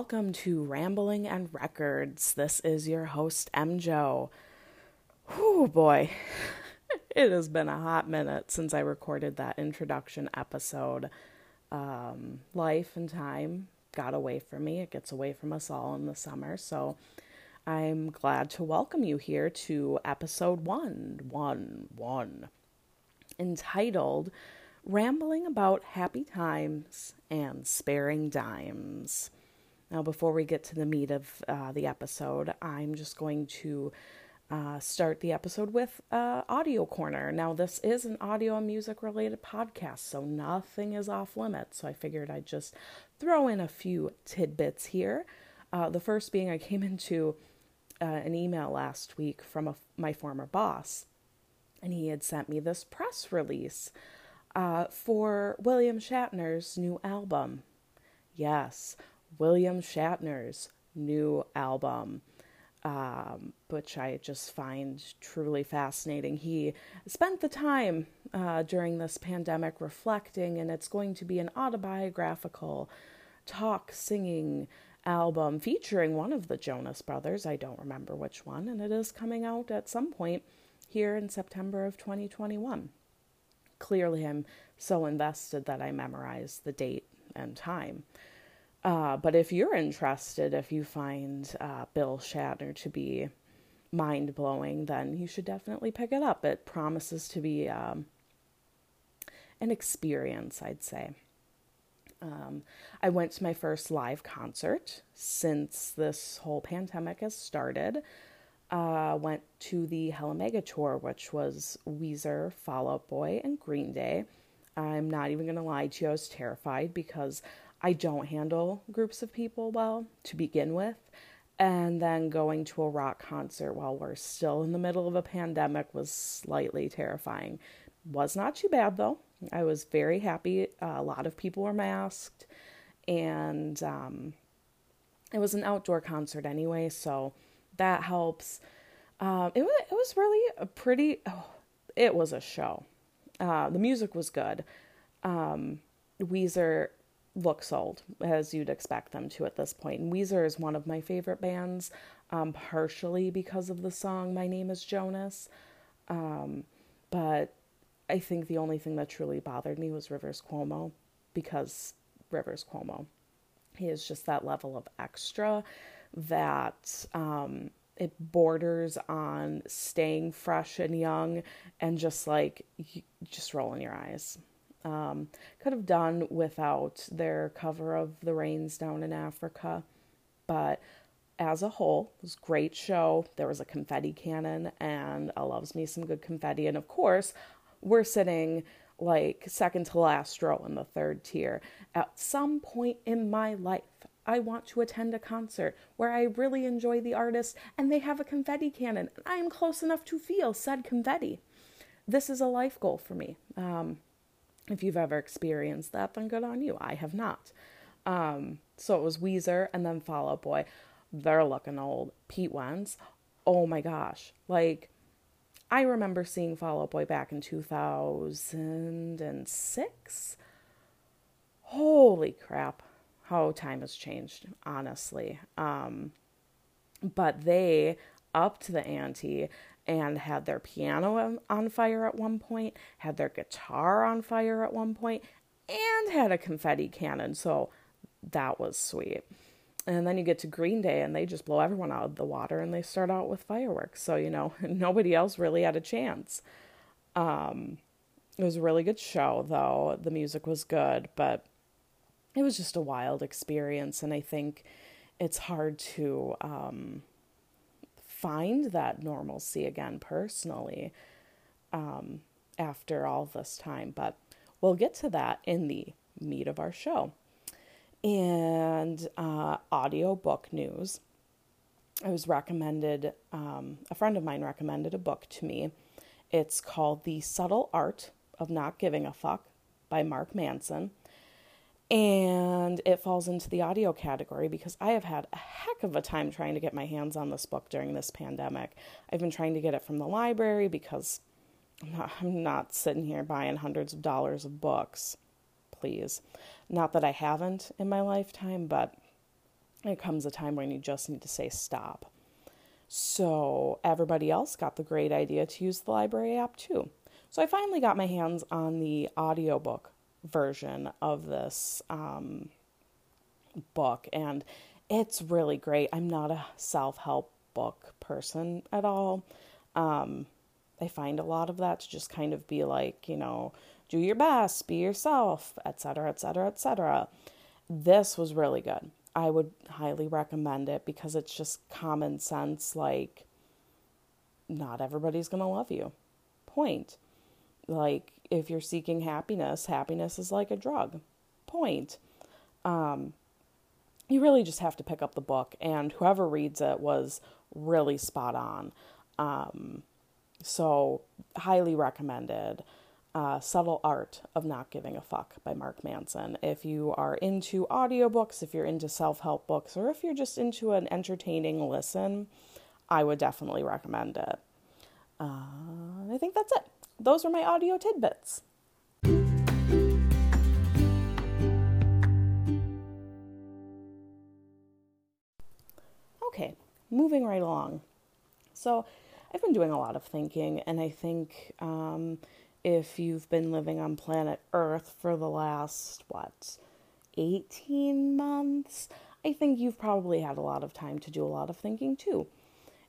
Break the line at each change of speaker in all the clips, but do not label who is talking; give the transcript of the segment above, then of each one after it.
welcome to Rambling and Records. This is your host, M. Joe. Whew, boy, it has been a hot minute since I recorded that introduction episode. Um, life and time got away from me. It gets away from us all in the summer, so I'm glad to welcome you here to episode one, one, one, entitled rambling about happy times and sparing dimes. Now, before we get to the meat of uh, the episode, I'm just going to uh, start the episode with uh, Audio Corner. Now, this is an audio and music related podcast, so nothing is off limits. So I figured I'd just throw in a few tidbits here. Uh, the first being I came into uh, an email last week from a, my former boss, and he had sent me this press release uh, for William Shatner's new album. Yes, William Shatner's new album, um, which I just find truly fascinating. He spent the time uh, during this pandemic reflecting, and it's going to be an autobiographical talk singing album featuring one of the Jonas brothers. I don't remember which one, and it is coming out at some point here in September of 2021 clearly I'm so invested that I memorized the date and time. Uh, but if you're interested, if you find uh, Bill Shatner to be mind blowing, then you should definitely pick it up. It promises to be um, an experience, I'd say. Um, I went to my first live concert since this whole pandemic has started uh, went to the Hella Mega tour, which was Weezer, Fall Out Boy, and Green Day. I'm not even going to lie to you, I was terrified because I don't handle groups of people well to begin with. And then going to a rock concert while we're still in the middle of a pandemic was slightly terrifying. Was not too bad though. I was very happy. Uh, a lot of people were masked, and um, it was an outdoor concert anyway, so that helps. Um, it was it was really a pretty. Oh, it was a show. Uh, the music was good. Um, Weezer looks old, as you'd expect them to at this point. And Weezer is one of my favorite bands, um, partially because of the song "My Name Is Jonas," um, but I think the only thing that truly bothered me was Rivers Cuomo, because Rivers Cuomo, he is just that level of extra that um, it borders on staying fresh and young and just like just rolling your eyes. Um, could have done without their cover of the rains down in Africa, but as a whole, it was a great show. There was a confetti cannon, and I loves me some good confetti. And of course, we're sitting like second to last row in the third tier. At some point in my life, I want to attend a concert where I really enjoy the artist and they have a confetti cannon and I am close enough to feel said confetti. This is a life goal for me. Um, if you've ever experienced that, then good on you. I have not. Um, so it was Weezer and then Fall Out Boy. They're looking old. Pete Wentz. Oh my gosh. Like, I remember seeing Fall Out Boy back in 2006. Holy crap how time has changed, honestly. Um, but they upped the ante and had their piano on fire at one point, had their guitar on fire at one point, and had a confetti cannon. So that was sweet. And then you get to Green Day and they just blow everyone out of the water and they start out with fireworks. So, you know, nobody else really had a chance. Um, it was a really good show, though. The music was good, but it was just a wild experience, and I think it's hard to um, find that normalcy again personally um, after all this time. But we'll get to that in the meat of our show. And uh, audio book news. I was recommended, um, a friend of mine recommended a book to me. It's called The Subtle Art of Not Giving a Fuck by Mark Manson and it falls into the audio category because I have had a heck of a time trying to get my hands on this book during this pandemic. I've been trying to get it from the library because I'm not, I'm not sitting here buying hundreds of dollars of books. Please. Not that I haven't in my lifetime, but It comes a time when you just need to say stop. So everybody else got the great idea to use the library app too. So I finally got my hands on the audiobook version of this um, book, and it's really great. I'm not a self help book person at all. Um, I find a lot of that to just kind of be like, you know, do your best, be yourself, etc., etc., etc. This was really good. I would highly recommend it because it's just common sense like not everybody's going to love you. Point. Like if you're seeking happiness, happiness is like a drug. Point. Um you really just have to pick up the book and whoever reads it was really spot on. Um so highly recommended uh, Subtle Art of Not Giving a Fuck by Mark Manson. If you are into audiobooks, if you're into self help books, or if you're just into an entertaining listen, I would definitely recommend it. Uh, I think that's it. Those are my audio tidbits. Okay, moving right along. So, I've been doing a lot of thinking, and I think um, if you've been living on planet Earth for the last, what, 18 months, I think you've probably had a lot of time to do a lot of thinking too.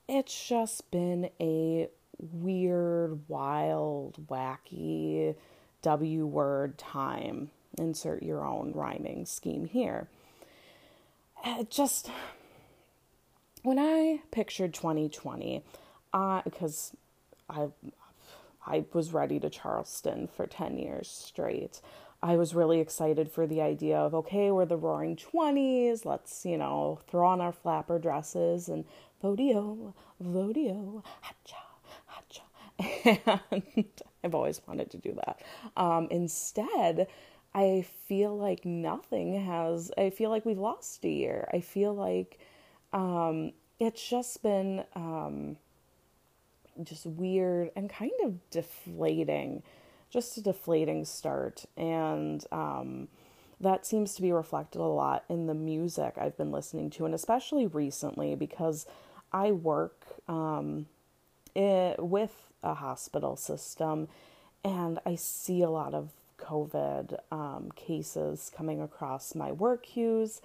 It's just been a weird, wild, wacky W word time. Insert your own rhyming scheme here. It just, when I pictured 2020, uh, because I I was ready to Charleston for 10 years straight. I was really excited for the idea of okay, we're the roaring 20s, let's, you know, throw on our flapper dresses and vodio, vodio. And I've always wanted to do that. Um, instead, I feel like nothing has, I feel like we've lost a year. I feel like um, it's just been. Um, just weird and kind of deflating, just a deflating start. And um, that seems to be reflected a lot in the music I've been listening to, and especially recently because I work um, it, with a hospital system and I see a lot of COVID um, cases coming across my work queues,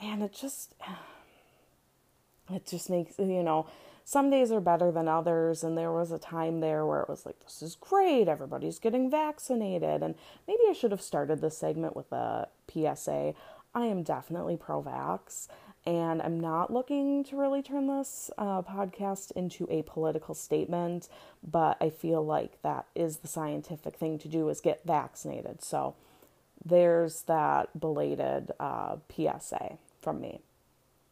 and it just it just makes you know some days are better than others and there was a time there where it was like this is great everybody's getting vaccinated and maybe i should have started this segment with a psa i am definitely pro-vax and i'm not looking to really turn this uh, podcast into a political statement but i feel like that is the scientific thing to do is get vaccinated. So there's that belated uh, psa from me.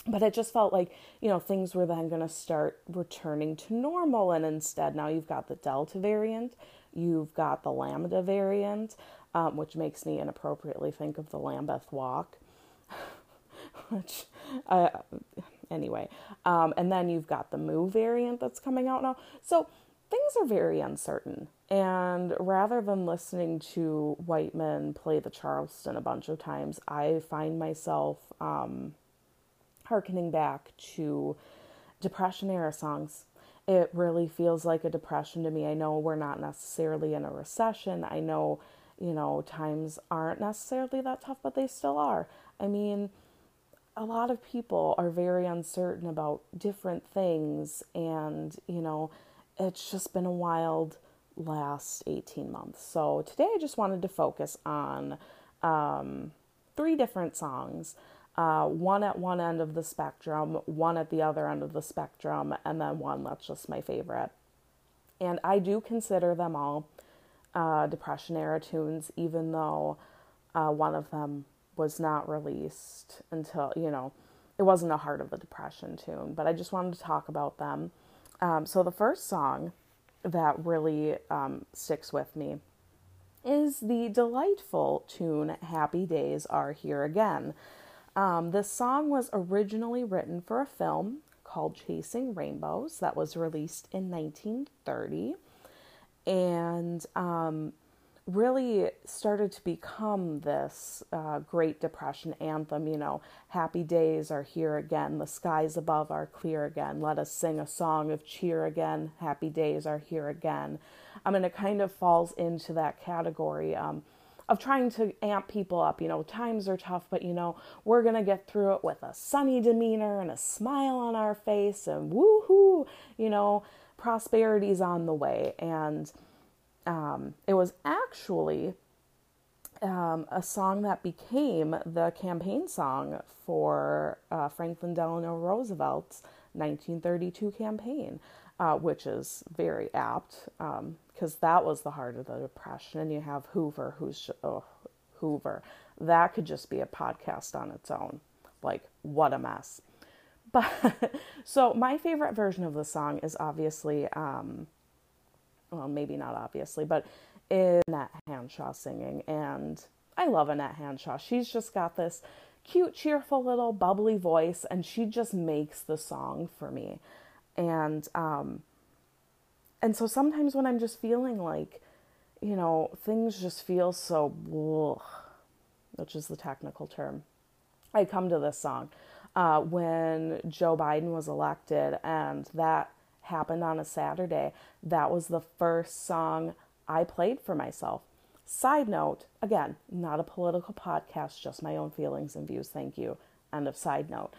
But it just felt like you know things were then going to start returning to normal and instead now you've got the delta variant you've got the lambda variant um, which makes me inappropriately think of the lambeth walk which uh, anyway um, and then you've got the mu variant that's coming out now so things are very uncertain and rather than listening to white men play the charleston a bunch of times i find myself um, harkening back to depression era songs. It really feels like a depression to me. I know we're not necessarily in a recession. I know, you know, times aren't necessarily that tough, but they still are. I mean, a lot of people are very uncertain about different things, and, you know, it's just been a wild last 18 months. So today I just wanted to focus on um, three different songs uh, one at one end of the spectrum, one at the other end of the spectrum, and then one that's just my favorite. And I do consider them all uh, Depression era tunes, even though uh, one of them was not released until, you know, it wasn't a Heart of the Depression tune, but I just wanted to talk about them. Um, so the first song that really um, sticks with me is the delightful tune Happy Days Are Here Again um, this song was originally written for a film called Chasing Rainbows that was released in 1930. And um, really started to become this uh, Great Depression anthem. You know, happy days are here again, the skies above are clear again, let us sing a song of cheer again, happy days are here again. I mean, it kind of falls into that category. Um, of trying to amp people up. You know, times are tough, but you know, we're going to get through it with a sunny demeanor and a smile on our face and woohoo, you know, prosperity's on the way. And um, it was actually um, a song that became the campaign song for uh, Franklin Delano Roosevelt's 1932 campaign, uh, which is very apt because um, that was the heart of the Depression. And you have Hoover, who's oh, Hoover. That could just be a podcast on its own. Like, what a mess. But so, my favorite version of the song is obviously um, well, maybe not obviously, but in Annette Hanshaw singing. And I love Annette Hanshaw. She's just got this cute, cheerful little bubbly voice, and she just makes the song for me. And um, and so sometimes when I'm just feeling like, you know, things just feel so, ugh, which is the technical term, I come to this song. Uh, when Joe Biden was elected, and that happened on a Saturday. That was the first song I played for myself. Side note, again, not a political podcast, just my own feelings and views. Thank you. End of side note.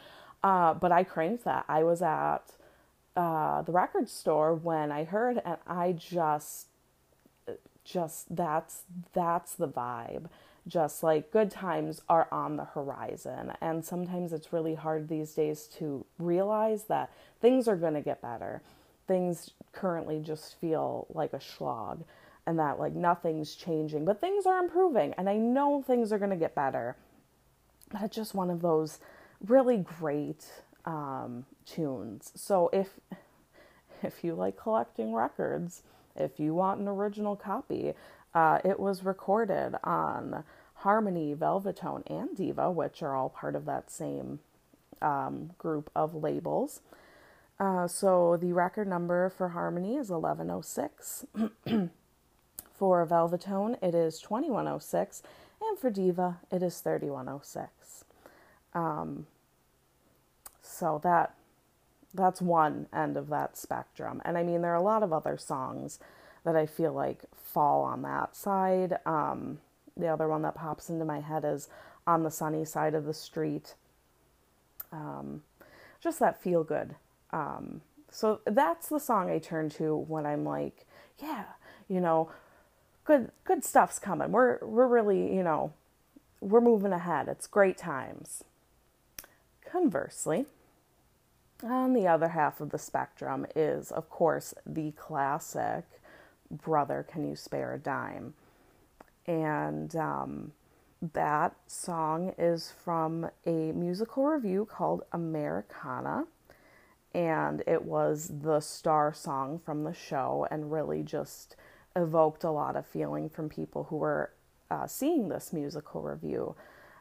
Uh, but I cranked that. I was at uh, the record store when I heard, and I just, just that's that's the vibe. Just like good times are on the horizon, and sometimes it's really hard these days to realize that things are going to get better things currently just feel like a slog and that like nothing's changing, but things are improving and I know things are going to get better. But it's just one of those really great um, tunes. So if if you like collecting records, if you want an original copy, uh, it was recorded on Harmony, Velvetone, and Diva, which are all part of that same um, group of labels. Uh, so the record number for Harmony is 1106. for Velvetone, it is 2106. And for Diva, it is 3106. Um, so that that's one end of that spectrum. And I mean, there are a lot of other songs that I feel like fall on that side. Um, the other one that pops into my head is On the Sunny Side of the Street. Um, just that feel good um, so that's the song I turn to when I'm like, yeah, you know, good good stuff's coming. We're we're really, you know, we're moving ahead. It's great times. Conversely, on the other half of the spectrum is, of course, the classic Brother, Can You Spare a Dime? And um, that song is from a musical revue called Americana and it was the star song from the show and really just evoked a lot of feeling from people who were uh, seeing this musical revue.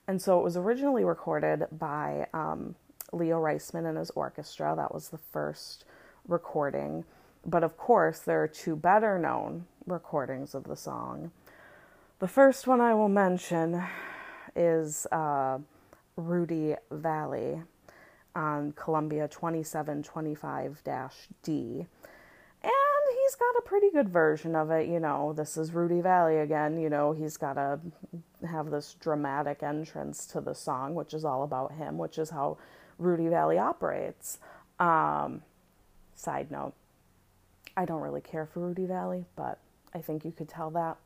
And so it was originally recorded by um, Leo Reisman and his orchestra. That was the first recording. But of course, there are two better known recordings of the song. The first one I will mention is uh, Rudy Vallee on Columbia 2725 D. And he's got a pretty good version of it, you know. This is Rudy Vallee again, you know, he's got to have this dramatic entrance to the song, which is all about him, which is how Rudy Vallee operates. Um, side note, I don't really care for Rudy Vallee, but I think you could tell that.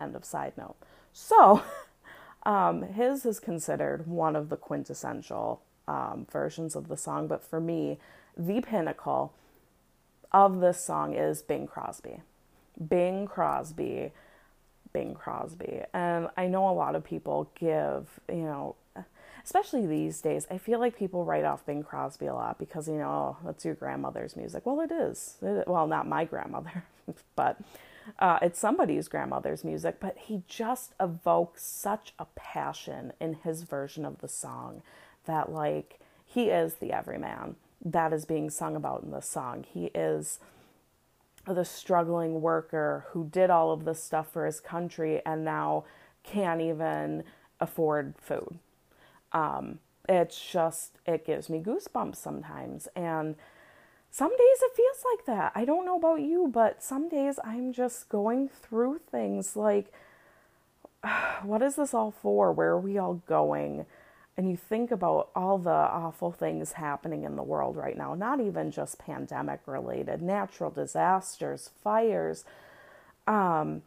End of side note. So, um, his is considered one of the quintessential um, versions of the song, but for me, the pinnacle of this song is Bing Crosby. Bing Crosby, Bing Crosby. And I know a lot of people give, you know, especially these days, I feel like people write off Bing Crosby a lot because, you know, oh, that's your grandmother's music. Well, it is. It, well, not my grandmother, but uh, it's somebody's grandmother's music. But he just evokes such a passion in his version of the song that like he is the everyman that is being sung about in the song. He is the struggling worker who did all of this stuff for his country and now can't even afford food. Um, it's just, it gives me goosebumps sometimes. And some days it feels like that. I don't know about you, but some days I'm just going through things like, what is this all for? Where are we all going? And you think about all the awful things happening in the world right now, not even just pandemic related, natural disasters, fires. Um,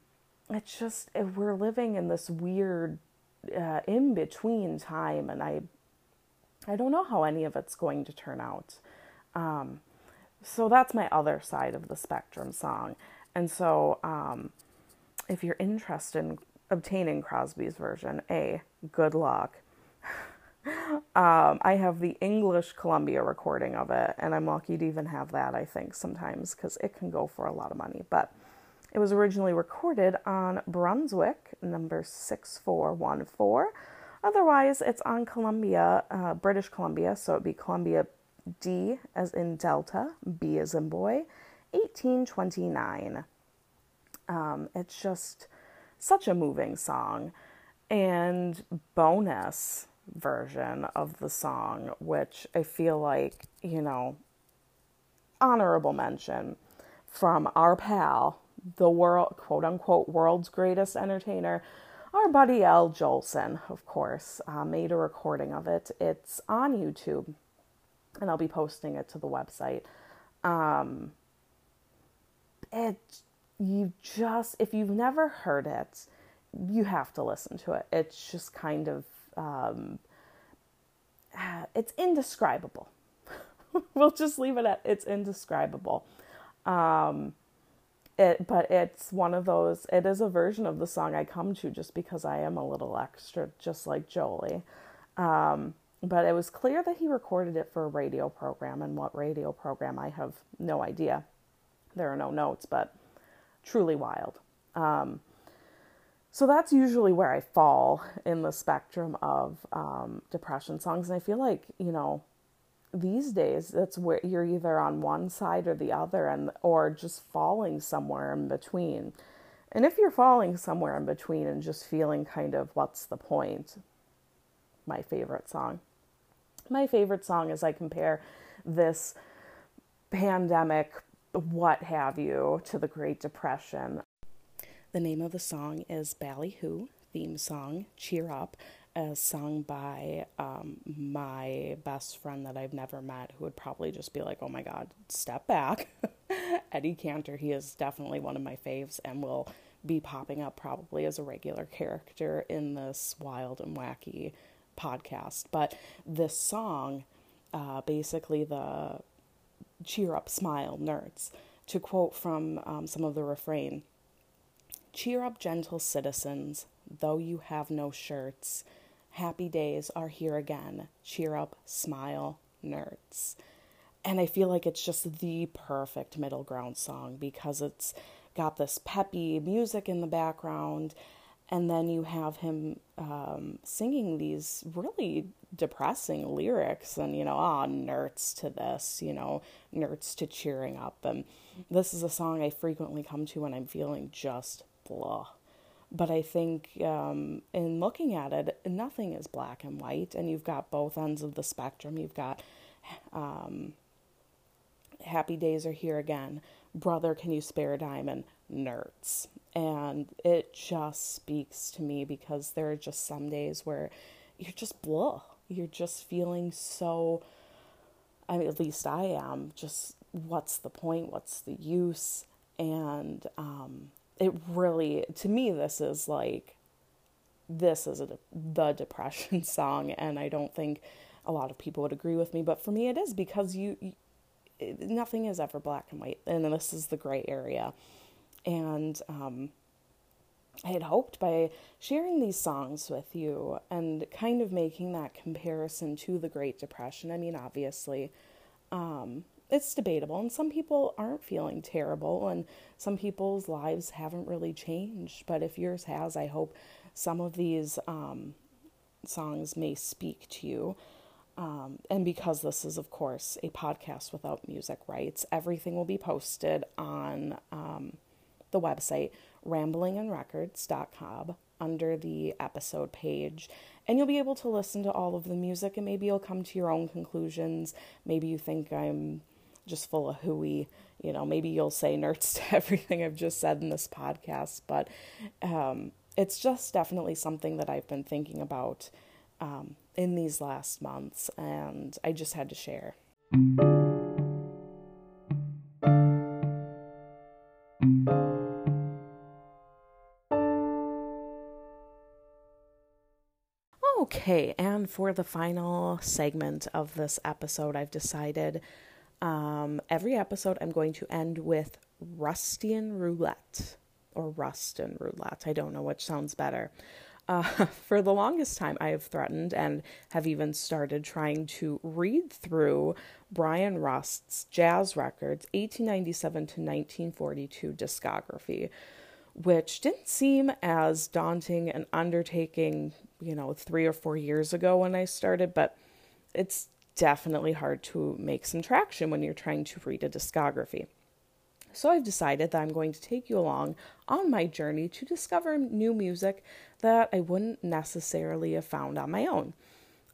it's just, we're living in this weird uh, in between time, and I, I don't know how any of it's going to turn out. Um, so that's my other side of the spectrum song. And so, um, if you're interested in obtaining Crosby's version, A, good luck. um, I have the English Columbia recording of it, and I'm lucky to even have that, I think, sometimes, because it can go for a lot of money. But it was originally recorded on Brunswick, number 6414. Otherwise, it's on Columbia, uh, British Columbia, so it'd be Columbia D as in Delta, B as in boy, 1829. Um, it's just such a moving song. And bonus version of the song, which I feel like, you know, honorable mention from our pal, the world, quote unquote, world's greatest entertainer, our buddy Al Jolson, of course, uh, made a recording of it. It's on YouTube and I'll be posting it to the website. Um, it you just if you've never heard it, you have to listen to it. It's just kind of um, it's indescribable. we'll just leave it at it's indescribable. Um, it, but it's one of those. It is a version of the song I come to just because I am a little extra, just like Jolie. Um, but it was clear that he recorded it for a radio program, and what radio program I have no idea. There are no notes, but truly wild. Um, so that's usually where I fall in the spectrum of um, depression songs, and I feel like you know these days that's where you're either on one side or the other, and or just falling somewhere in between. And if you're falling somewhere in between and just feeling kind of what's the point, my favorite song my favorite song as I compare this pandemic, what have you, to the Great Depression. The name of the song is Ballyhoo theme song, Cheer Up, a sung by um, my best friend that I've never met, who would probably just be like, oh my God, step back. Eddie Cantor, he is definitely one of my faves and will be popping up probably as a regular character in this wild and wacky podcast, but this song, uh, basically the cheer up, smile, nertz, to quote from um, some of the refrain Cheer up, gentle citizens, though you have no shirts. Happy days are here again. Cheer up, smile, nertz. And I feel like it's just the perfect middle ground song because it's got this peppy music in the background and then you have him um, singing these really depressing lyrics and you know ah nertz to this you know nertz to cheering up and this is a song i frequently come to when i'm feeling just blah but i think um, in looking at it nothing is black and white and you've got both ends of the spectrum you've got um, happy days are here again brother can you spare a diamond nertz and it just speaks to me because there are just some days where you're just blah. You're just feeling so, I mean, at least I am, just what's the point? What's the use? And um, it really, to me, this is like, this is a, the depression song. And I don't think a lot of people would agree with me, but for me, it is because you, you nothing is ever black and white. And this is the gray area. And um, I had hoped by sharing these songs with you and kind of making that comparison to the Great Depression. I mean, obviously, um, it's debatable, and some people aren't feeling terrible, and some people's lives haven't really changed. But if yours has, I hope some of these um, songs may speak to you. Um, and because this is, of course, a podcast without music rights, everything will be posted on um, the website ramblingandrecords.com under the episode page. And you'll be able to listen to all of the music and maybe you'll come to your own conclusions. Maybe you think I'm just full of hooey. You know, maybe you'll say nertz to everything I've just said in this podcast. But um, it's just definitely something that I've been thinking about um, in these last months, and I just had to share. Okay, and for the final segment of this episode, I've decided um, every episode I'm going to end with Rustian Roulette or Rustin Roulette. I don't know which sounds better. Uh, for the longest time, I have threatened and have even started trying to read through Brian Rust's jazz records, 1897 to 1942 discography, which didn't seem as daunting an undertaking, you know, three or four years ago when I started, but it's definitely hard to make some traction when you're trying to read a discography. So I've decided that I'm going to take you along on my journey to discover new music that I wouldn't necessarily have found on my own.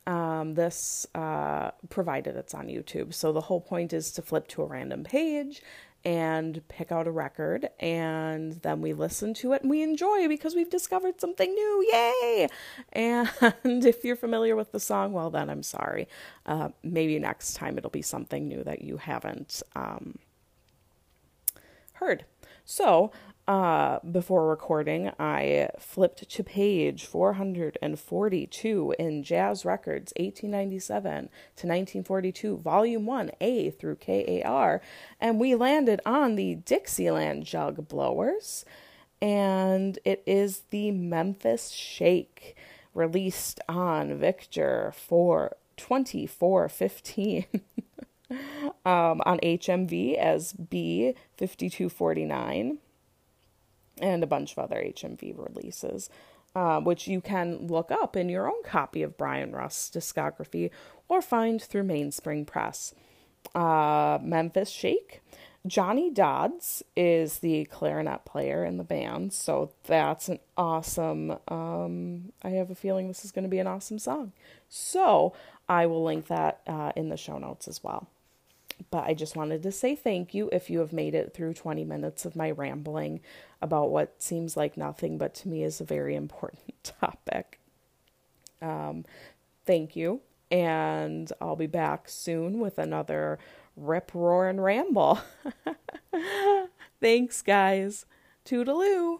Um, this, uh, provided it's on YouTube. So the whole point is to flip to a random page and pick out a record, and then we listen to it and we enjoy because we've discovered something new. Yay! And if you're familiar with the song, well, then I'm sorry. Uh, maybe next time it'll be something new that you haven't. Um, heard. So, uh, before recording, I flipped to page 442 in Jazz Records 1897 to 1942, Volume 1, A through KAR, and we landed on the Dixieland Jug Blowers, and it is the Memphis Shake, released on Victor for 2415. um, on HMV as B5249 and a bunch of other HMV releases, uh, which you can look up in your own copy of Brian Rust's discography or find through Mainspring Press. Uh, Memphis Shake. Johnny Dodds is the clarinet player in the band, so that's an awesome. Um, I have a feeling this is going to be an awesome song. So I will link that uh, in the show notes as well. But I just wanted to say thank you if you have made it through 20 minutes of my rambling about what seems like nothing, but to me is a very important topic. Um, thank you. And I'll be back soon with another rip, roar, and ramble. Thanks, guys. Toodaloo.